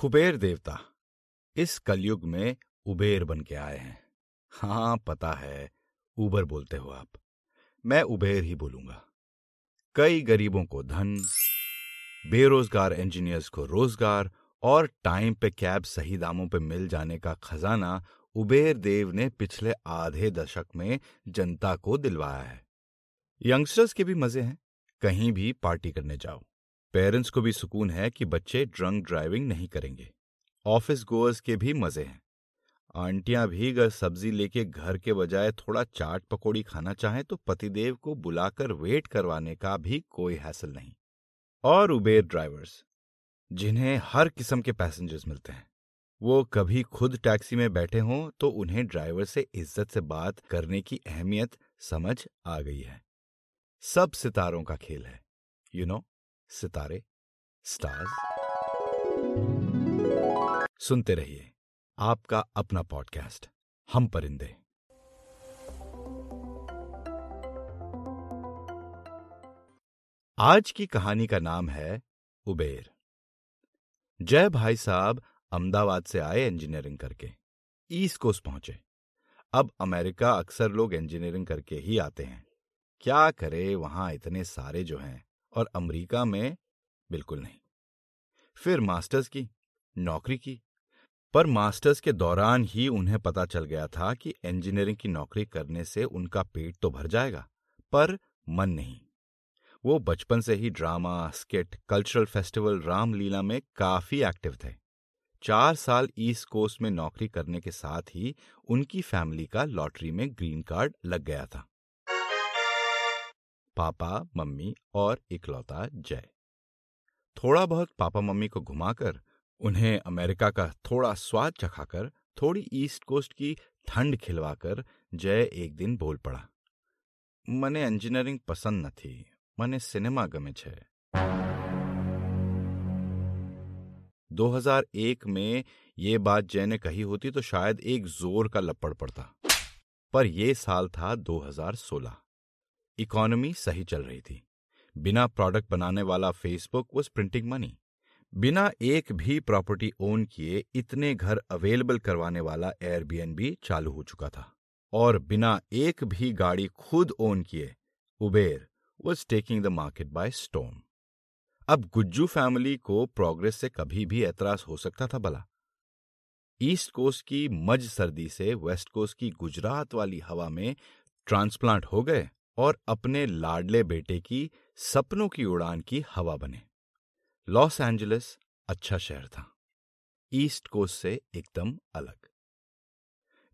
कुबेर देवता, इस कलयुग में उबेर बन के आए हैं। हाँ पता है, उबर बोलते हो आप। मैं उबेर ही बोलूँगा। कई गरीबों को धन, बेरोजगार इंजीनियर्स को रोज़गार और टाइम पे कैब सही दामों पे मिल जाने का खजाना उबेर देव ने पिछले आधे दशक में जनता को दिलवाया है। यंगस्टर्स के भी मज़े हैं। कहीं भी पार्टी करने जाओ। पेरेंट्स को भी सुकून है कि बच्चे ड्रंक ड्राइविंग नहीं करेंगे। ऑफ़िस गोअर्स के भी मज़े हैं। आंटियाँ भी अगर सब्ज़ी लेके घर के बजाय थोड़ा चाट पकौड़ी खाना चाहें तो पतिदेव को बुलाकर वेट करवाने का भी कोई हैसल नहीं। और उबेर ड्राइवर्स जिन्हें हर किस्म के पैसेंजर्स मिलते हैं। वो कभी खुद टैक्सी में बैठे हों तो उन्हें ड्राइवर से इज़्ज़त से बात करने की अहमियत समझ आ गई है। सब सितारों का खेल है यू you नो सितारे, स्टार्स। सुनते रहिए आपका अपना पॉडकास्ट, हम परिंदे। आज की कहानी का नाम है उबेर। जय भाई साहब अहमदाबाद से आए इंजीनियरिंग करके। ईस्ट कोस्ट पहुँचे। अब अमेरिका अक्सर लोग इंजीनियरिंग करके ही आते हैं। क्या करे वहाँ इतने सारे जो हैं? और अमेरिका में बिल्कुल नहीं। फिर मास्टर्स की, नौकरी की। पर मास्टर्स के दौरान ही उन्हें पता चल गया था कि इंजीनियरिंग की नौकरी करने से उनका पेट तो भर जाएगा, पर मन नहीं। वो बचपन से ही drama, skit, cultural festival, Ramlila में काफ़ी एक्टिव थे। चार साल ईस्ट कोस्ट में नौकरी करने के साथ ही उनकी फैमिली का लॉटरी में ग्रीन कार्ड लग गया था। पापा, मम्मी और इकलौता जय। थोड़ा बहुत पापा, मम्मी को घुमाकर, उन्हें अमेरिका का थोड़ा स्वाद चखाकर, थोड़ी ईस्ट कोस्ट की ठंड खिलवाकर, जय एक दिन बोल पड़ा। मने इंजीनियरिंग पसंद न थी, मने सिनेमा गमे छे। 2001 में ये बात जय ने कही होती तो शायद एक ज़ोर का लपड़ पड़ता। पर यह साल था 2016 इकोनॉमी सही चल रही थी। बिना प्रोडक्ट बनाने वाला फेसबुक वॉज़ प्रिंटिंग मनी बिना एक भी प्रॉपर्टी ओन किए इतने घर अवेलेबल करवाने वाला एयरबीएनबी चालू हो चुका था। और बिना एक भी गाड़ी खुद ओन किए Uber was taking the market by storm अब गुज्जू फैमिली को प्रोग्रेस से कभी भी ऐतराज हो सकता था भला। ईस्ट कोस्ट की मज सर्दी से वेस्ट कोस्ट की गुजरात वाली हवा में ट्रांसप्लांट हो गए। और अपने लाडले बेटे की सपनों की उड़ान की हवा बने। लॉस एंजलिस अच्छा शहर था। ईस्ट कोस्ट से एकदम अलग।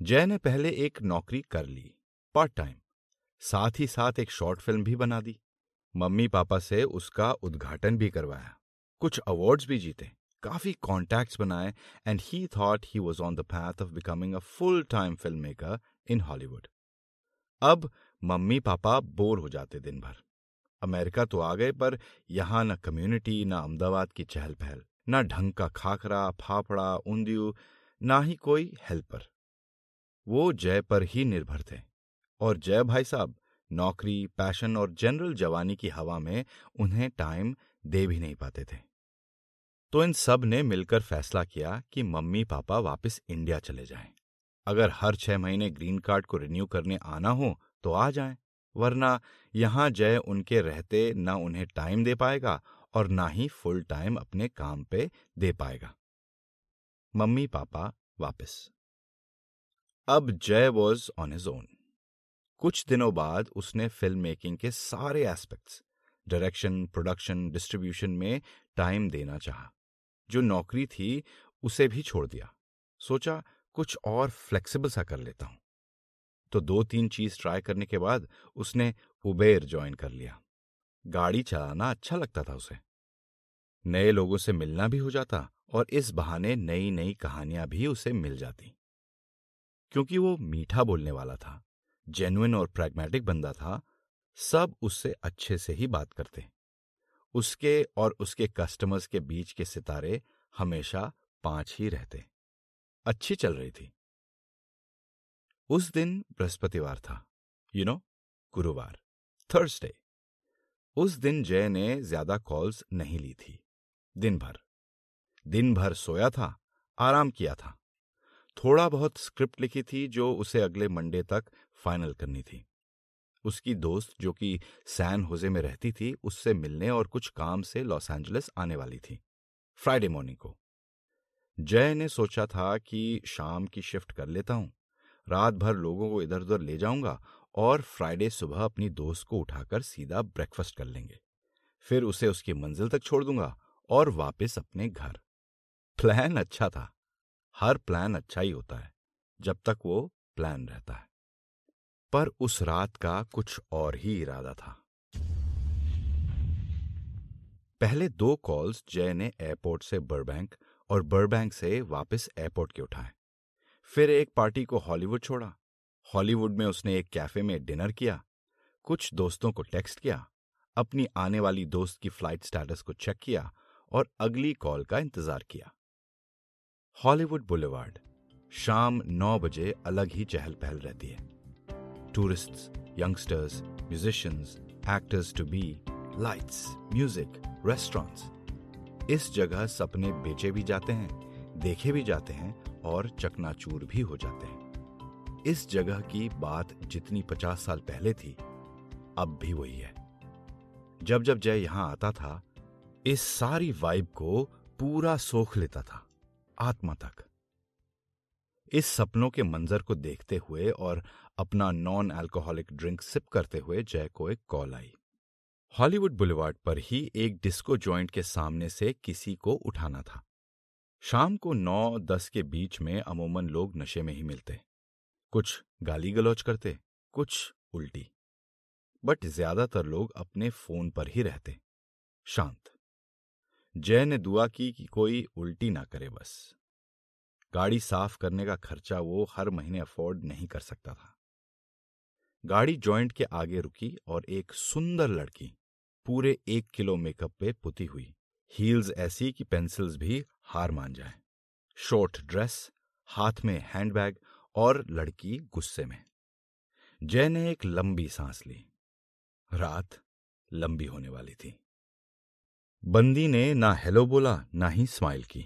जय ने पहले एक नौकरी कर ली पार्ट टाइम साथ ही साथ एक शॉर्ट फ़िल्म भी बना दी। मम्मी पापा से उसका उद्घाटन भी करवाया। कुछ अवार्ड्स भी जीते। काफ़ी कॉन्टैक्ट्स बनाए and he thought he was on the path of becoming a full time film maker in Hollywood अब मम्मी पापा बोर हो जाते दिन भर। अमेरिका तो आ गए, पर यहाँ न कम्युनिटी, न अहमदाबाद की चहल पहल न ढंग का खाखरा, फाफड़ा ऊंदियू ना ही कोई हेल्पर। वो जय पर ही निर्भर थे। और जय भाई साहब नौकरी, पैशन और जनरल जवानी की हवा में उन्हें टाइम दे भी नहीं पाते थे। तो इन सबने मिलकर फैसला किया कि मम्मी पापा वापस इंडिया चले जाएँ। अगर हर छह महीने ग्रीन कार्ड को रिन्यू करने आना हो तो आ जाएँ, वरना यहाँ जय उनके रहते न उन्हें टाइम दे पाएगा और ना ही फुल टाइम अपने काम पे दे पाएगा। मम्मी पापा वापस। अब जय वॉज़ ऑन हिज ओन कुछ दिनों बाद उसने फ़िल्म मेकिंग के सारे एस्पेक्ट्स डायरेक्शन प्रोडक्शन डिस्ट्रीब्यूशन में टाइम देना चाहा। जो नौकरी थी उसे भी छोड़ दिया। सोचा कुछ और फ्लेक्सिबल सा कर लेता हूँ। तो दो तीन चीज़ ट्राई करने के बाद उसने उबेर ज्वाइन कर लिया। गाड़ी चलाना अच्छा लगता था उसे। नए लोगों से मिलना भी हो जाता और इस बहाने नई नई कहानियाँ भी उसे मिल जाती। क्योंकि वो मीठा बोलने वाला था जेन्युन और प्रैग्मेटिक बंदा था, सब उससे अच्छे से ही बात करते। उसके और उसके कस्टमर्स के बीच के सितारे हमेशा पाँच ही रहते। अच्छी चल रही थी। उस दिन बृहस्पतिवार था यू नो गुरुवार थर्सडे उस दिन जय ने ज़्यादा कॉल्स नहीं ली थी, दिन भर। दिन भर सोया था, आराम किया था। थोड़ा बहुत स्क्रिप्ट लिखी थी जो उसे अगले मंडे तक फाइनल करनी थी। उसकी दोस्त जो कि सैन होजे में रहती थी, उससे मिलने और कुछ काम से लॉस एंजलिस आने वाली थी फ्राइडे मॉर्निंग को। जय ने सोचा था कि शाम की शिफ्ट कर लेता हूँ। रात भर लोगों को इधर उधर ले जाऊँगा और फ्राइडे सुबह अपनी दोस्त को उठाकर सीधा ब्रेकफास्ट कर लेंगे। फिर उसे उसकी मंजिल तक छोड़ दूँगा और वापस अपने घर। प्लान अच्छा था। हर प्लान अच्छा ही होता है, जब तक वो प्लान रहता है। पर उस रात का कुछ और ही इरादा था। पहले दो कॉल्स जय ने एयरपोर्ट से बर्बैंक और बर्बैंक से वापस एयरपोर्ट के उठाए। फिर एक पार्टी को हॉलीवुड छोड़ा। हॉलीवुड में उसने एक कैफ़े में डिनर किया, कुछ दोस्तों को टेक्स्ट किया, अपनी आने वाली दोस्त की फ़्लाइट स्टेटस को चेक किया और अगली कॉल का इंतज़ार किया। हॉलीवुड बुलेवार्ड शाम नौ बजे अलग ही चहल पहल रहती है। Tourists, youngsters, musicians, actors to be, lights, music, restaurants. इस जगह सपने बेचे भी जाते हैं, देखे भी जाते हैं और चकनाचूर भी हो जाते हैं। इस जगह की बात जितनी पचास साल पहले थी, अब भी वही है। जब जब जय यहाँ आता था, इस सारी वाइब को पूरा सोख लेता था, आत्मा तक। इस सपनों के मंजर को देखते हुए और अपना नॉन अल्कोहलिक ड्रिंक सिप करते हुए जय को एक कॉल आई। हॉलीवुड बुलेवार्ड पर ही एक डिस्को जॉइंट के सामने से किसी को उठाना था। शाम को नौ दस के बीच में अमूमन लोग नशे में ही मिलते। कुछ गाली गलौज करते, कुछ उल्टी। बट ज़्यादातर लोग अपने फ़ोन पर ही रहते। शांत। जय ने दुआ की कि कोई उल्टी ना करे बस। गाड़ी साफ़ करने का खर्चा वो हर महीने अफोर्ड नहीं कर सकता था। गाड़ी जॉइंट के आगे रुकी और एक सुंदर लड़की पूरे एक किलो मेकअप पे पुती हुई। हील्स ऐसी कि पेंसिल्स भी हार मान जाए। शॉर्ट ड्रेस, हाथ में हैंडबैग और लड़की गुस्से में। जय ने एक लंबी सांस ली। रात लंबी होने वाली थी। बंदी ने ना हेलो बोला, ना ही स्माइल की।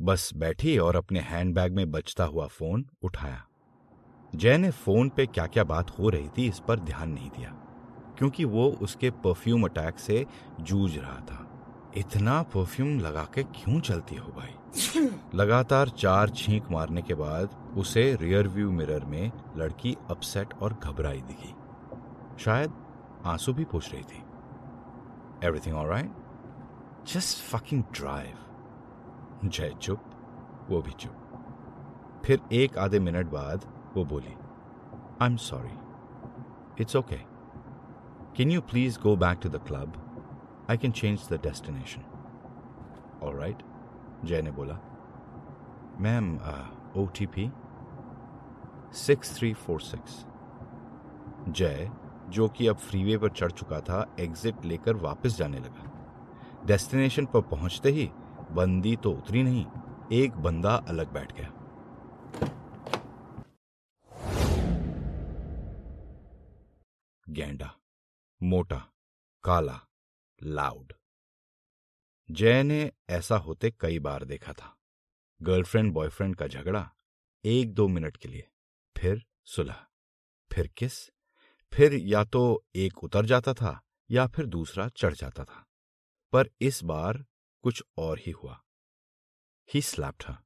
बस बैठी और अपने हैंडबैग में बचता हुआ फ़ोन उठाया। जय ने फ़ोन पे क्या क्या बात हो रही थी इस पर ध्यान नहीं दिया, क्योंकि वो उसके परफ्यूम अटैक से जूझ रहा था। इतना परफ्यूम लगा के क्यों चलती हो भाई? लगातार चार छींक मारने के बाद उसे रियर व्यू मिरर में लड़की अपसेट और घबराई दिखी। शायद आँसू भी पूछ रही थी। Everything all right just fucking drive Jay चुप वो भी चुप। फिर एक आधे मिनट बाद वो बोली I am sorry it's okay can you please go back to the club? I can change the destination All right Jay ने बोला ma'am O T P six three four six Jay जो कि अब freeway पर चढ़ चुका था exit लेकर वापस जाने लगा। डेस्टिनेशन पर पहुँचते ही बंदी तो उतरी नहीं, एक बंदा अलग बैठ गया। गेंडा, मोटा, काला लाउड जय ने ऐसा होते कई बार देखा था। गर्लफ्रेंड बॉयफ्रेंड का झगड़ा एक दो मिनट के लिए, फिर सुलह, फिर किस, फिर या तो एक उतर जाता था या फिर दूसरा चढ़ जाता था। पर इस बार कुछ और ही हुआ। He slapped her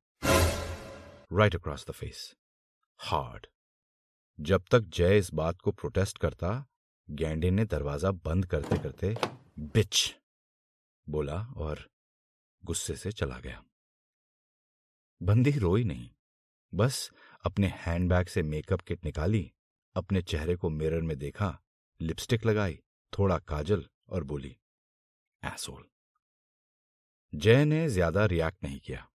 right across the face hard जब तक जय इस बात को प्रोटेस्ट करता गैंडे ने दरवाज़ा बंद करते करते बिच बोला और गुस्से से चला गया। बंदी रोई नहीं, बस अपने हैंडबैग से मेकअप किट निकाली, अपने चेहरे को मिरर में देखा, लिपस्टिक लगाई, थोड़ा काजल और बोली, एसोल। जय ने ज़्यादा रिएक्ट नहीं किया।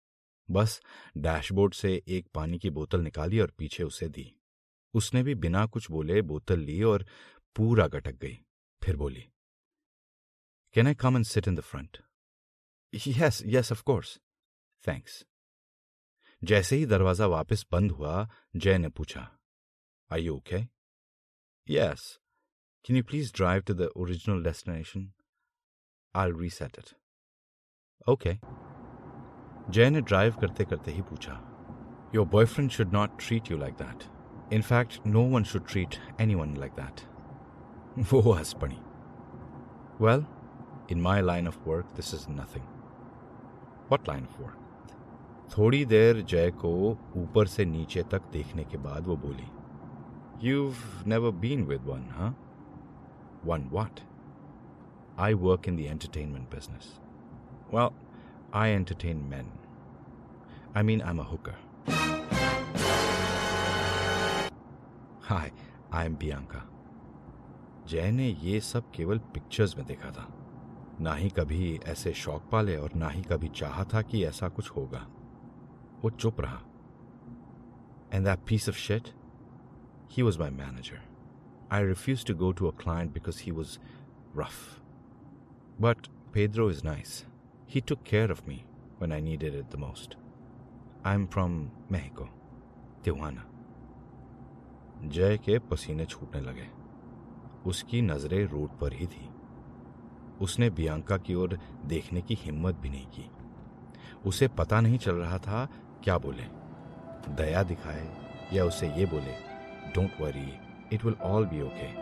बस डैशबोर्ड से एक पानी की बोतल निकाली और पीछे उसे दी। उसने भी बिना कुछ बोले बोतल ली और पूरा गटक गई, फिर बोली can I come and sit in the front yes yes of course thanks जैसे ही दरवाज़ा वापस बंद हुआ जय ने पूछा are you okay yes can you please drive to the original destination I reset it okay Jay ने ड्राइव करते करते ही पूछा your boyfriend should not treat you like that in fact no one should treat anyone like that वो हंस पड़ी। Well in my line of work this is nothing what line of work थोड़ी देर जय को ऊपर से नीचे तक देखने के बाद वो बोली You've never been with one, huh? One what? I work in the entertainment business. Well, I entertain men. I mean, I'm a hooker. Hi, I'm Bianca. जय ने ये सब केवल पिक्चर्स में देखा था ना ही कभी ऐसे शौक पाले और ना ही कभी चाहा था कि ऐसा कुछ होगा। वो चुप रहा। And that piece of shit he was my manager I refuse to go to a client because he was rough but Pedro is nice he took care of me when I need it the most I am from Mexico Tijuana Jay के पसीने छूटने लगे। उसकी नज़रें road पर ही थी। उसने Bianca की ओर देखने की हिम्मत भी नहीं की। उसे पता नहीं चल रहा था, क्या बोले? दया दिखाए या उसे ये बोले don't worry it will all be okay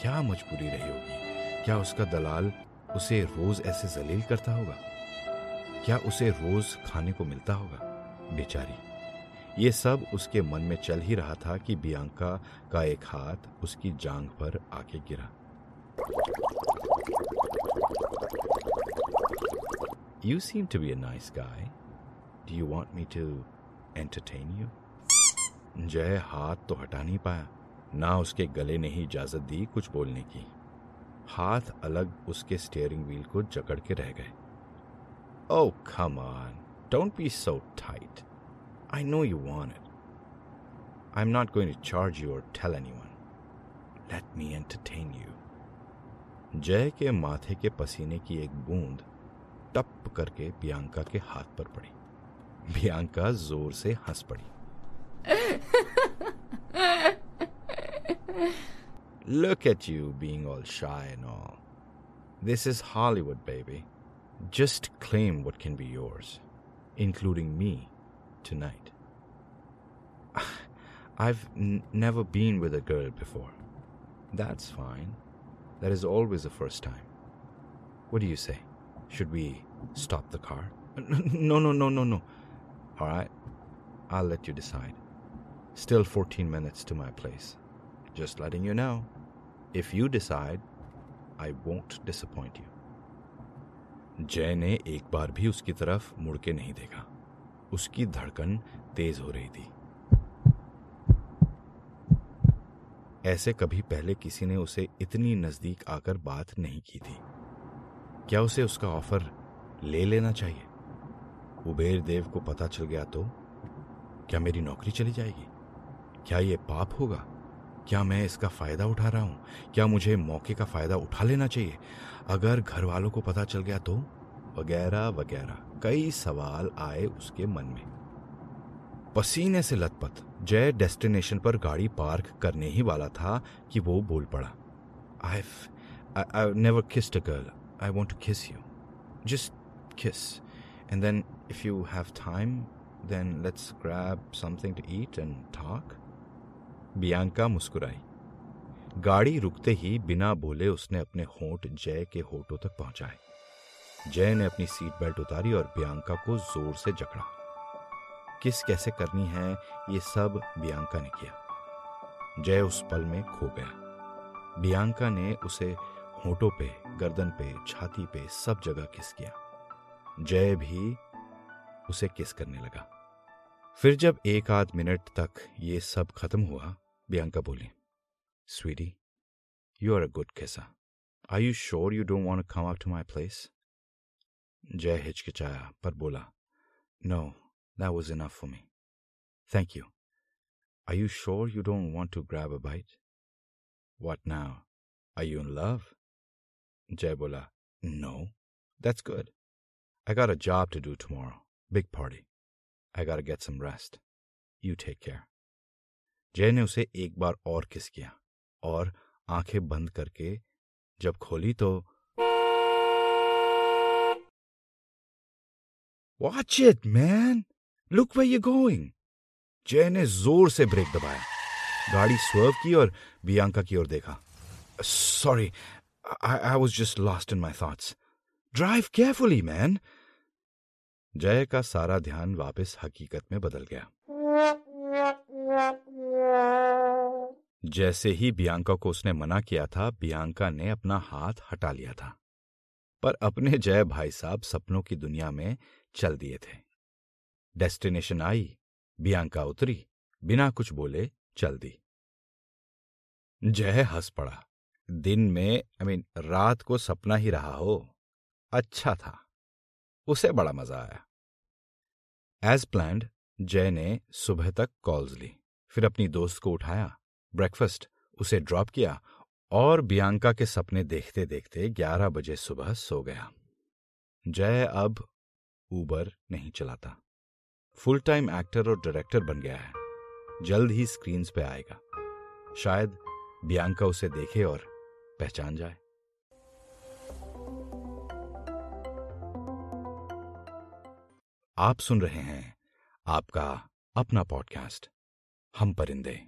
क्या मजबूरी रही होगी? क्या उसका दलाल उसे रोज ऐसे जलील करता होगा? क्या उसे रोज खाने को मिलता होगा? बेचारी। ये सब उसके मन में चल ही रहा था कि बियांका का एक हाथ उसकी जांग पर आके गिरा। You seem to be a nice guy. Do you want me to entertain you? जय हाथ तो हटा नहीं पाया ना उसके गले ने ही इजाजत दी कुछ बोलने की हाथ अलग उसके स्टीयरिंग व्हील को जकड़ के रह गए oh come on don't be so tight I know you want it I am not going to charge you और tell anyone let me entertain you जय के माथे के पसीने की एक बूंद टप करके बियांका के हाथ पर पड़ी बियांका जोर से हंस पड़ी Look at you being all shy and all. This is Hollywood, baby. Just claim what can be yours, including me, tonight. I've n- never been with a girl before. That's fine. That is always the first time. What do you say? Should we stop the car? No, no, no, no, no. All right. I'll let you decide. Still 14 minutes to my place. Just letting you know. If you decide, I won't disappoint you. जय ने एक बार भी उसकी तरफ़ मुड़ के नहीं देखा उसकी धड़कन तेज हो रही थी ऐसे कभी पहले किसी ने उसे इतनी नज़दीक आकर बात नहीं की थी क्या उसे उसका ऑफ़र ले लेना चाहिए। कुबेर देव को पता चल गया तो क्या मेरी नौकरी चली जाएगी? क्या ये पाप होगा? क्या मैं इसका फ़ायदा उठा रहा हूँ? क्या मुझे मौके का फ़ायदा उठा लेना चाहिए? अगर घर वालों को पता चल गया तो? वगैरह वगैरह। कई सवाल आए उसके मन में। पसीने से लथपथ। जय डेस्टिनेशन पर गाड़ी पार्क करने ही वाला था कि वो बोल पड़ा I never kissed a girl I want to kiss you just kiss and then if you have time then let's grab something to eat and talk Bianca मुस्कुराई। गाड़ी रुकते ही बिना बोले उसने अपने होंठ जय के होठों तक पहुँचाए। जय ने अपनी सीट बेल्ट उतारी और बियांका को ज़ोर से जकड़ा। किस कैसे करनी है, ये सब बियांका ने किया। जय उस पल में खो गया। बियांका ने उसे होठों पे, गर्दन पे, छाती पे सब जगह किस किया। जय भी उसे किस करने लगा। फिर जब एक आध मिनट तक ये सब खत्म हुआ बियांका बोली, sweetie you are a good kisser are you sure you don't want come up to my place Jay हिचकिचाया, पर बोला no that was enough for me thank you are you sure you don't want to grab a bite what now are you in love Jay बोला no that's good I got a job to do tomorrow. Big party. I gotta get some rest. You take care. जय ने उसे एक बार और किस किया और आँखें बंद करके जब खोली तो watch it man look where you going Jay ने ज़ोर से ब्रेक दबाया गाड़ी स्वर्व की और बियांका की ओर देखा sorry I was just lost in my thoughts drive carefully man Jay का सारा ध्यान वापस हकीकत में बदल गया। जैसे ही बियांका को उसने मना किया था, बियांका ने अपना हाथ हटा लिया था। पर अपने जय भाई साहब सपनों की दुनिया में चल दिए थे। डेस्टिनेशन आई, बियांका उतरी, बिना कुछ बोले चल दी। जय हंस पड़ा। दिन में आई मीन रात को सपना ही रहा हो अच्छा था। उसे बड़ा मज़ा आया। एज प्लान्ड जय ने सुबह तक कॉल्स ली। फिर अपनी दोस्त को उठाया ब्रेकफास्ट उसे ड्रॉप किया और बियांका के सपने देखते देखते ग्यारह बजे सुबह सो गया। जय अब ऊबर नहीं चलाता। फुल टाइम एक्टर और डायरेक्टर बन गया है। जल्द ही स्क्रीन पे आएगा। शायद बियांका उसे देखे और पहचान जाए। आप सुन रहे हैं आपका अपना पॉडकास्ट हम परिंदे।